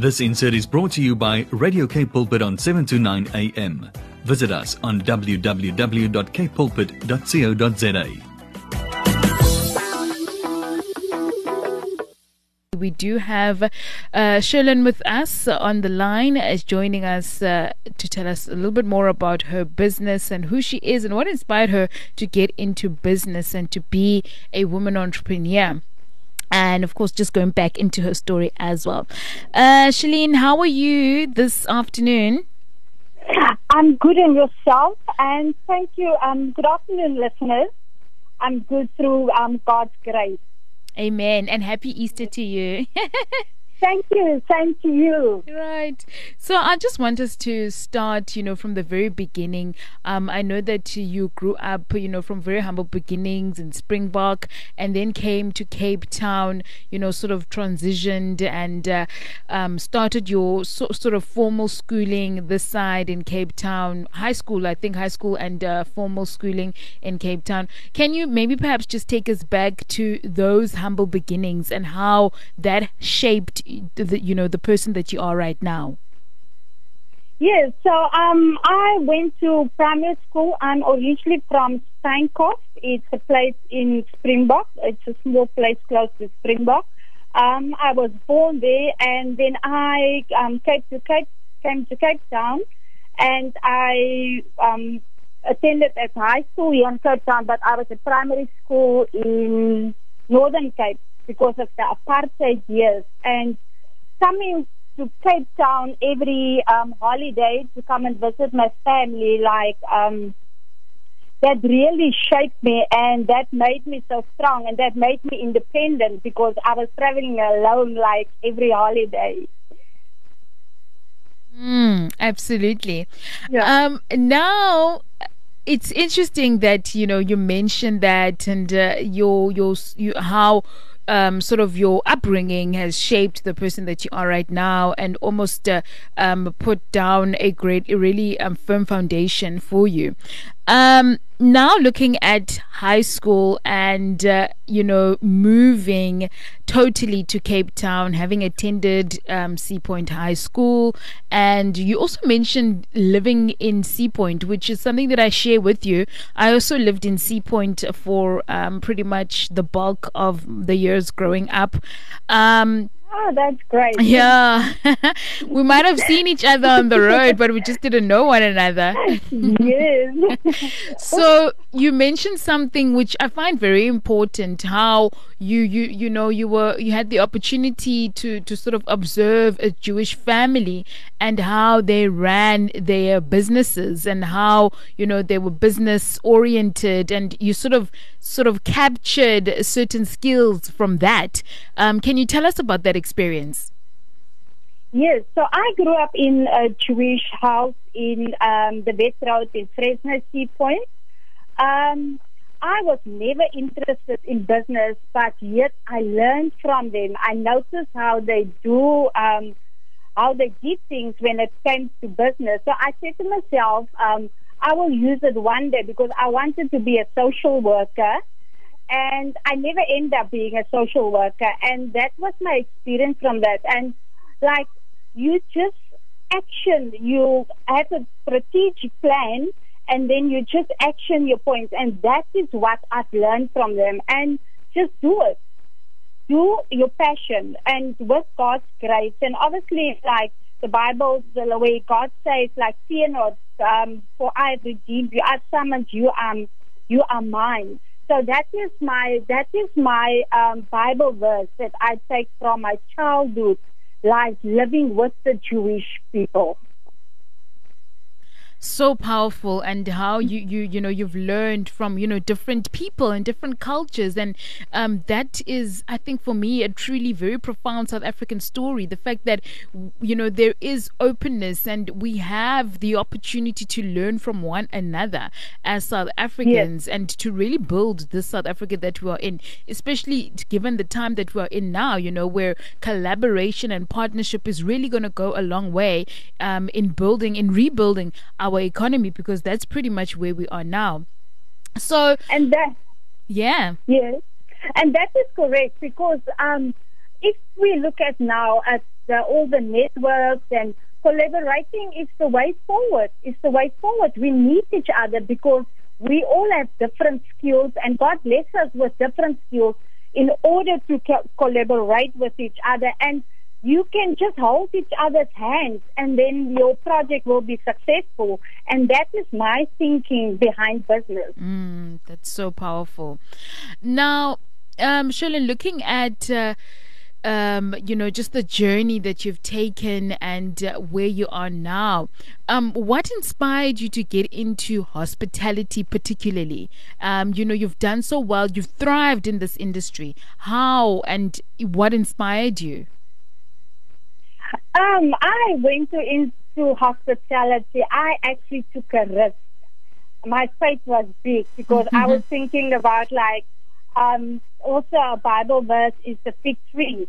This insert is brought to you by Radio K Pulpit on 7 to 9 a.m. Visit us on www.kpulpit.co.za. We do have uh, Sherlyn with us on the line, as joining us uh, to tell us a little bit more about her business and who she is and what inspired her to get into business and to be a woman entrepreneur and of course just going back into her story as well. Uh, Shalene, how are you this afternoon? I'm good in yourself, and thank you. Um, good afternoon, listeners. I'm good through um, God's grace. Amen, and happy Easter to you. Thank you. Thank you. Right. So I just want us to start, you know, from the very beginning. Um, I know that you grew up, you know, from very humble beginnings in Springbok and then came to Cape Town, you know, sort of transitioned and uh, um, started your so, sort of formal schooling this side in Cape Town, high school, I think high school and uh, formal schooling in Cape Town. Can you maybe perhaps just take us back to those humble beginnings and how that shaped the, you know the person that you are right now? Yes, so um, I went to primary school. I'm originally from Steinkopf. It's a place in Springbok. It's a small place close to Springbok. Um, I was born there, and then I um, came to Cape came to Cape Town, and I um, attended at high school in Cape Town. But I was at primary school in Northern Cape because of the apartheid years. And coming to Cape Town every um, holiday to come and visit my family, like, um, that really shaped me and that made me so strong and that made me independent because I was traveling alone like every holiday. Mm, absolutely. Yeah. Um, now, it's interesting that you know you mentioned that and uh, your your you, how um, sort of your upbringing has shaped the person that you are right now and almost uh, um, put down a great, a really um, firm foundation for you. Um, now looking at high school and uh, you know moving totally to Cape Town, having attended um, Sea Point High School, and you also mentioned living in Sea Point, which is something that I share with you. I also lived in Sea Point for um, pretty much the bulk of the years growing up. Um, Oh, that's great. yeah, we might have seen each other on the road, but we just didn't know one another. yes. so you mentioned something which I find very important. How you you you know you were you had the opportunity to to sort of observe a Jewish family and how they ran their businesses and how you know they were business oriented and you sort of sort of captured certain skills from that. Um, can you tell us about that experience? Yes, so I grew up in a Jewish house in um, the West Road in Fresnaye Sea Point. Um, I was never interested in business, but yet I learned from them. I noticed how they do, um, how they did things when it came to business. So I said to myself, um, I will use it one day because I wanted to be a social worker. And I never ended up being a social worker. And that was my experience from that. And like, you just action, you have a strategic plan and then you just action your points. And that is what I've learned from them. And just do it. Do your passion and with God's grace. And obviously, like the Bible, the way God says, like, fear not, um, for I have redeemed you. I've summoned you. Um, you are mine. So that is my that is my um, Bible verse that I take from my childhood life living with the Jewish people so powerful and how you you you know you've learned from you know different people and different cultures and um, that is i think for me a truly very profound south african story the fact that you know there is openness and we have the opportunity to learn from one another as south africans yes. and to really build this south africa that we are in especially given the time that we are in now you know where collaboration and partnership is really going to go a long way um, in building in rebuilding our our economy because that's pretty much where we are now. So and that yeah yes, and that is correct because um if we look at now at the, all the networks and collaborating is the way forward. Is the way forward. We need each other because we all have different skills, and God bless us with different skills in order to co- collaborate with each other. And you can just hold each other's hands, and then your project will be successful. And that is my thinking behind business. Mm, that's so powerful. Now, um, Shirley, looking at uh, um, you know, just the journey that you've taken and uh, where you are now. Um, what inspired you to get into hospitality, particularly? Um, you know, you've done so well, you've thrived in this industry. How and what inspired you? Um, I went to, into hospitality. I actually took a risk. My faith was big because I was thinking about like um, also a Bible verse is the fig tree,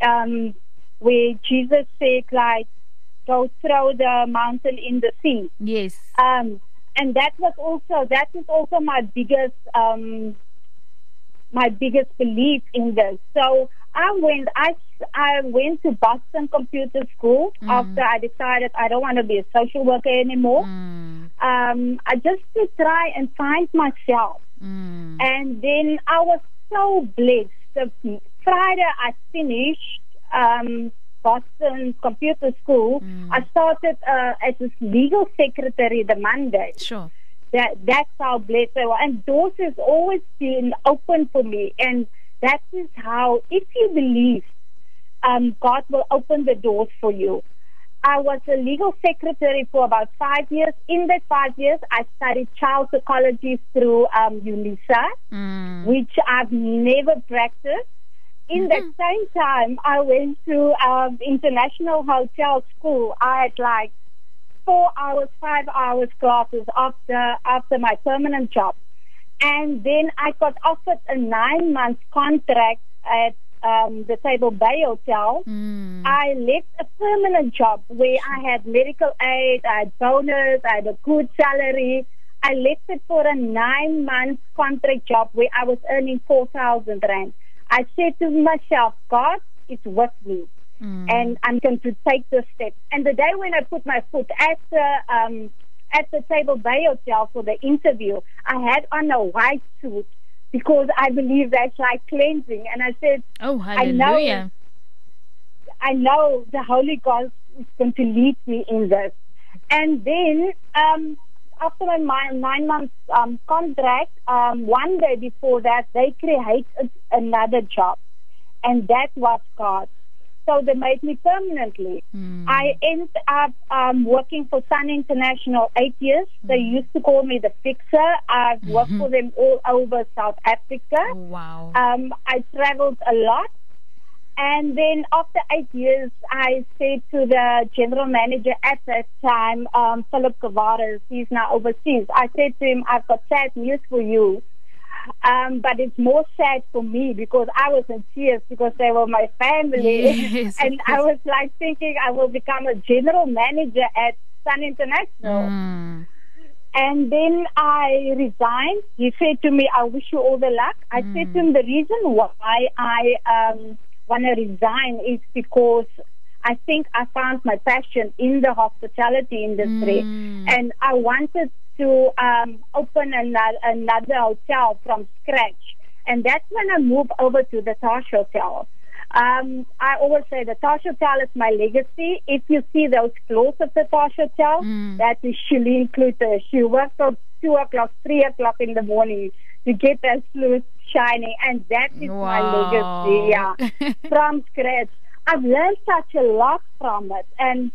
um, where Jesus said, like, go throw the mountain in the sea. Yes. Um, and that was also that is also my biggest um, my biggest belief in this. So I went I I went to Boston Computer School Mm. after I decided I don't want to be a social worker anymore. Mm, Um, I just to try and find myself. mm, And then I was so blessed. The Friday I finished um, Boston Computer School. Mm. I started uh, as a legal secretary the Monday. sure. That that's how blessed I was. And doors has always been open for me. And that is how, if you believe, um, God will open the doors for you. I was a legal secretary for about five years. In that five years, I studied child psychology through um, UNISA, Mm, which I've never practiced. In that Mm-hmm. same time, I went to um, international hotel school. I had like four hours, five hours classes after after my permanent job, and then I got offered a nine month contract at um, the Table Bay Hotel. mm, I left a permanent job where I had medical aid, I had bonus, I had a good salary. I left it for a nine month contract job where I was earning 4,000 Rand. I said to myself, God is with me mm. and I'm going to take this step. And the day when I put my foot at the, um, at the Table Bay Hotel for the interview, I had on a white suit because I believe that's like cleansing. And I said, oh, I know hallelujah. I know the Holy Ghost is going to lead me in this. And then, um, after my nine, months um, contract, um, one day before that, they created another job, and that was God. So they made me permanently. Mm. I ended up um, working for Sun International eight years. They used to call me the fixer. I've worked for them all over South Africa. Oh, wow. Um, I traveled a lot. And then after eight years, I said to the general manager at that time, um, Philip Cavares, he's now overseas. I said to him, I've got sad news for you. Um, but it's more sad for me because I was in tears because they were my family. Yes, and I was like thinking I will become a general manager at Sun International. Mm, And then I resigned. He said to me, I wish you all the luck. I said to him, the reason why I um, want to resign is because I think I found my passion in the hospitality industry. Mm. And I wanted to um, open another, another hotel from scratch. And that's when I moved over to the Taj Hotel. Um, I always say the Taj Hotel is my legacy. If you see those clothes of the Taj Hotel, Mm. that is Shalene Cloete. She works from 2 o'clock, 3 o'clock in the morning to get that clothes shining. And that is my Wow. legacy, yeah, from scratch. I've learned such a lot from it. And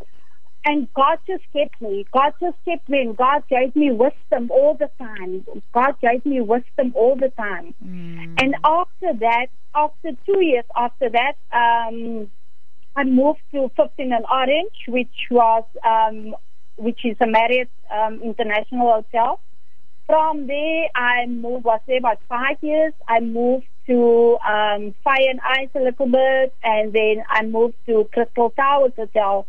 and God just kept me. God just kept me, and God gave me wisdom all the time. God gave me wisdom all the time. mm, And after that, after two years after that, um, I moved to 15 on Orange, which was um, which is a Marriott um, International Hotel. From there, I moved. Was there about five years. I moved to um, Fire and Ice a little bit, and then I moved to Crystal Towers Hotel.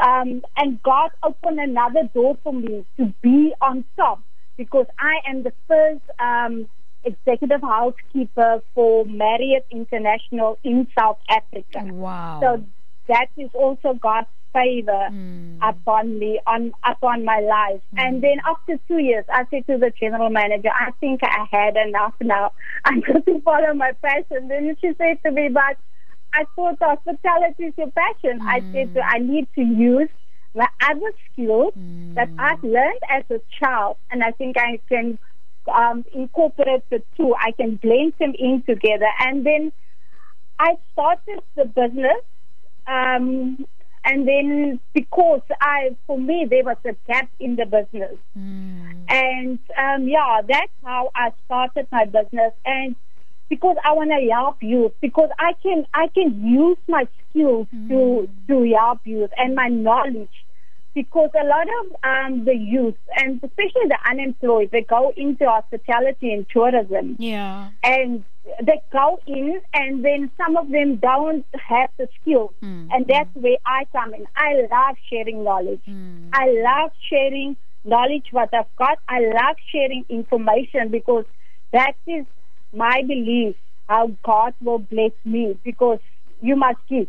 Um, and God opened another door for me to be on top because I am the first um, executive housekeeper for Marriott International in South Africa. Wow. So that is also God's favor Mm. upon me, on upon my life. And then after two years, I said to the general manager, I think I had enough now. I'm going to follow my passion. Then she said to me, but I thought hospitality is your passion. I said, her, I need to use my other skills that I've learned as a child, and I think I can um, incorporate the two. I can blend them in together. And then I started the business, um, and then because I, for me, there was a gap in the business, Mm. and um, yeah, that's how I started my business. And because I want to help youth, because I can, I can use my skills to to help youth and my knowledge. Because a lot of um, the youth, and especially the unemployed, they go into hospitality and tourism Yeah. and they go in and then some of them don't have the skills Mm. and that's where I come in. I love sharing knowledge. Mm. I love sharing knowledge what I've got. I love sharing information because that is my belief how God will bless me because you must give.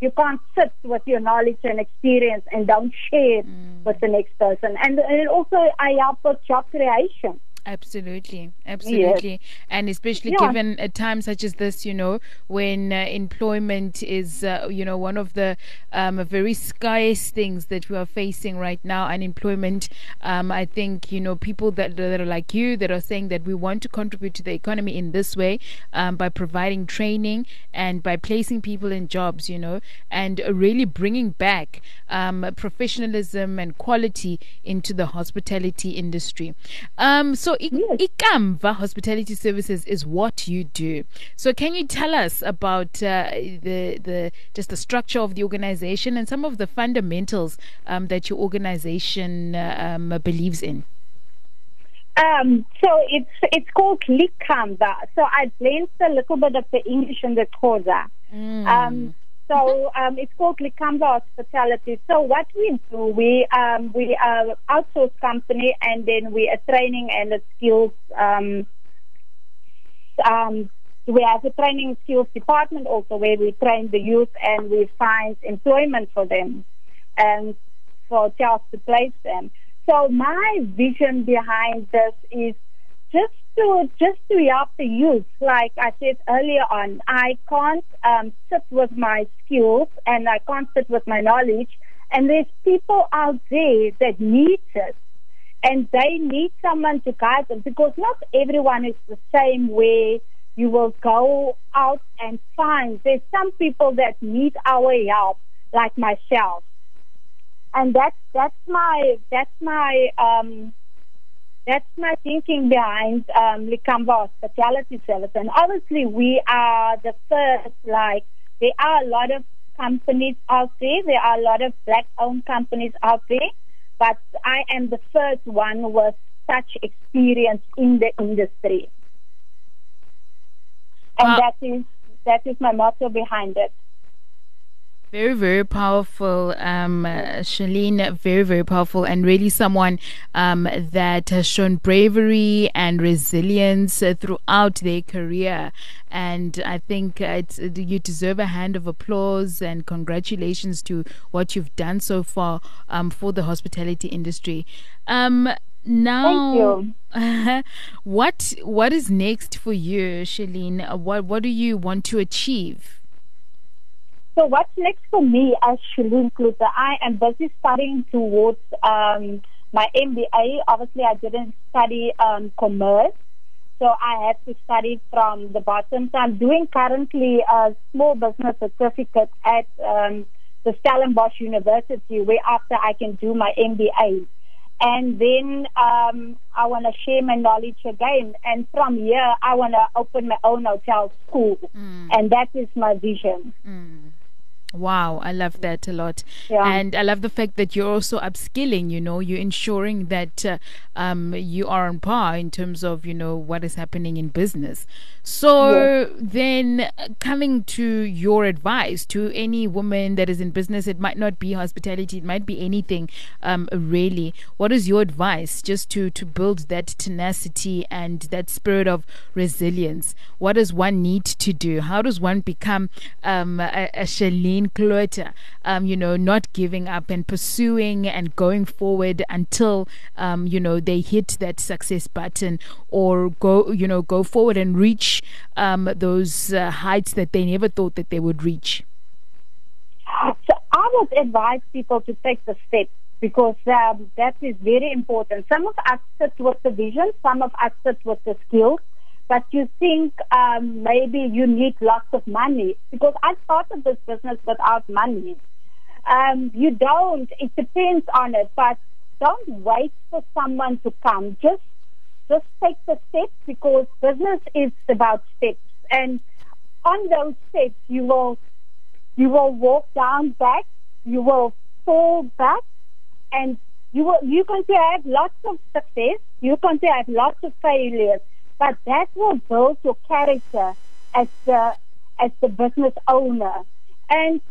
You can't sit with your knowledge and experience and don't share mm. with the next person. And, and also I help with job creation. Absolutely, absolutely, and especially Yeah. given a time such as this, you know, when uh, employment is, uh, you know, one of the um, very scarce things that we are facing right now. Unemployment. Um, I think you know people that that are like you that are saying that we want to contribute to the economy in this way um, by providing training and by placing people in jobs, you know, and really bringing back um, professionalism and quality into the hospitality industry. Um, so. Ikamva Hospitality Services is what you do. So, can you tell us about uh, the the just the structure of the organization and some of the fundamentals um, that your organization uh, um, believes in? Um, so it's it's called Likamba. So I blend a little bit of the English and the Xhosa. Um, so um, it's called Likamba Hospitality. So what we do, we um, we are outsourced company, and then we are training and a skills. Um, um, we have a training skills department also where we train the youth and we find employment for them and for jobs to place them. So my vision behind this is just to just to help the youth. Like I said earlier on, I can't um, sit with my skills and I can't sit with my knowledge. And there's people out there that need it, and they need someone to guide them because not everyone is the same way. You will go out and find there's some people that need our help, like myself and that's that's my that's my um that's my thinking behind um Likamba Hospitality Service. And obviously we are the first like there are a lot of companies out there, there are a lot of black owned companies out there, but I am the first one with such experience in the industry. And Wow. that is that is my motto behind it. Very, very powerful, um, Shalene. Very, very powerful, and really someone um, that has shown bravery and resilience throughout their career. And I think it's, you deserve a hand of applause and congratulations to what you've done so far um, for the hospitality industry. Um, now, what what is next for you, Shalene? What what do you want to achieve? So what's next for me as Shalene Cloete? I am busy studying towards um, my MBA. Obviously, I didn't study um, commerce, so I had to study from the bottom. So I'm doing currently a small business certificate at um, the Stellenbosch University, where after I can do my MBA. And then um, I want to share my knowledge again. And from here, I want to open my own hotel school. And that is my vision. Wow, I love that a lot. Yeah. And I love the fact that you're also upskilling, you know, you're ensuring that uh, um, you are on par in terms of, you know, what is happening in business. So then uh, coming to your advice to any woman that is in business, it might not be hospitality, it might be anything um, really. What is your advice just to, to build that tenacity and that spirit of resilience? What does one need to do? How does one become um, a, a Shalene Cloete, um, you know, not giving up and pursuing and going forward until, um, you know, they hit that success button or go, you know, go forward and reach um, those uh, heights that they never thought that they would reach? So I would advise people to take the step because um, that is very important. Some of us sit with the vision, some of us sit with the skills, but you think um, maybe you need lots of money because I started this business without money. Um, you don't. It depends on it, but don't wait for someone to come. Just just take the steps because business is about steps, and on those steps you will you will walk down back, you will fall back, and you will you're going to have lots of success. You're going to have lots of failures, but that will build your character as the as the business owner. And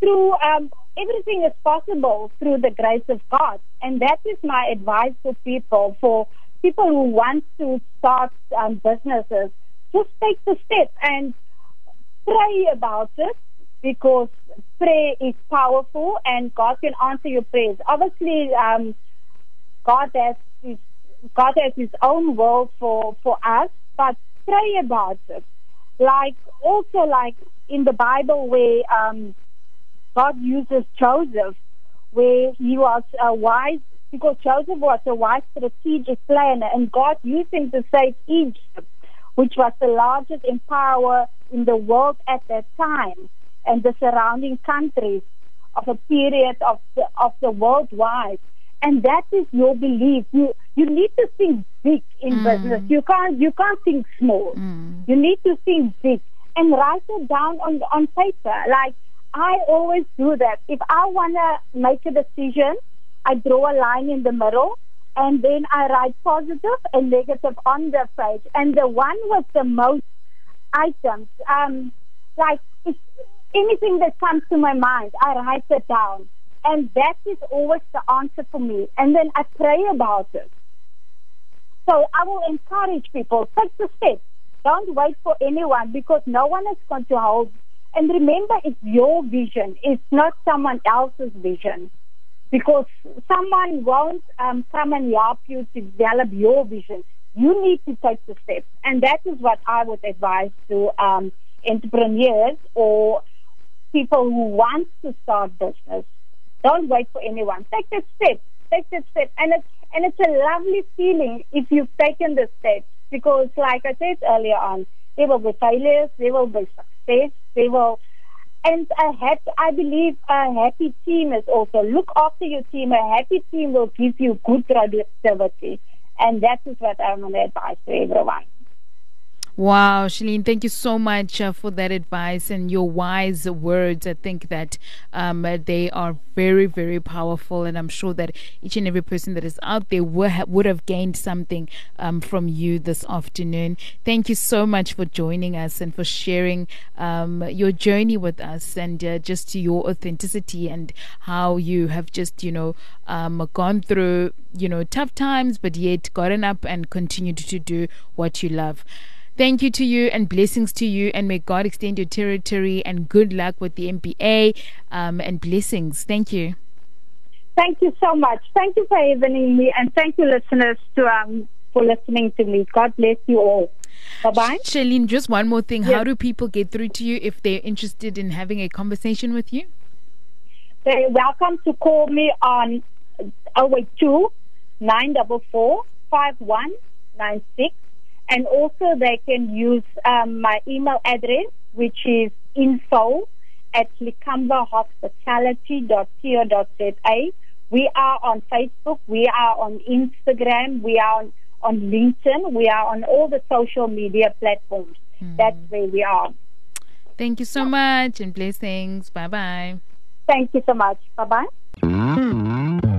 through um, everything is possible through the grace of God, and that is my advice for people for people who want to start um, businesses. Just take the step and pray about it because prayer is powerful and God can answer your prayers. Obviously, um, God has God has His own will for for us, but pray about it. Like also like in the Bible where um, God uses Joseph, where he was a wise because Joseph was a wise strategic planner, and God used him to save Egypt, which was the largest empire in the world at that time and the surrounding countries of a period of the, of the worldwide. And that is your belief. You you need to think big in Mm. business. You can't you can't think small. Mm. You need to think big and write it down on on paper. Like I always do that. If I wanna make a decision, I draw a line in the middle and then I write positive and negative on the page. And the one with the most items, um, like if anything that comes to my mind, I write it down. And that is always the answer for me. And then I pray about it. So I will encourage people, take the step. Don't wait for anyone because no one is going to hold. And remember, it's your vision. It's not someone else's vision. Because someone won't um, come and help you to develop your vision. You need to take the steps. And that is what I would advise to um, entrepreneurs or people who want to start business. Don't wait for anyone. Take the step. Take the step. And it's, and it's a lovely feeling if you've taken the step because like I said earlier on, there will be failures, there will be success, there will, and a happy, I believe a happy team is also, look after your team. A happy team will give you good productivity. And that is what I'm going to advise to everyone. Wow, Shalene, thank you so much uh, for that advice and your wise words. I think that um, they are very, very powerful, and I'm sure that each and every person that is out there would, ha- would have gained something um, from you this afternoon. Thank you so much for joining us and for sharing um, your journey with us and uh, just your authenticity and how you have just, you know, um, gone through, you know, tough times, but yet gotten up and continued to do what you love. Thank you to you and blessings to you, and may God extend your territory and good luck with the MBA um, and blessings. Thank you. Thank you so much. Thank you for having me, and thank you, listeners, to um, for listening to me. God bless you all. Bye bye. Shalene, just one more thing. How do people get through to you if they're interested in having a conversation with you? They're welcome to call me on 082 944 5196. And also, they can use um, my email address, which is info at likambahospitality.co.za. We are on Facebook, we are on Instagram, we are on, on LinkedIn, we are on all the social media platforms. That's where we are. Thank you so much and blessings. Bye bye. Thank you so much. Bye bye.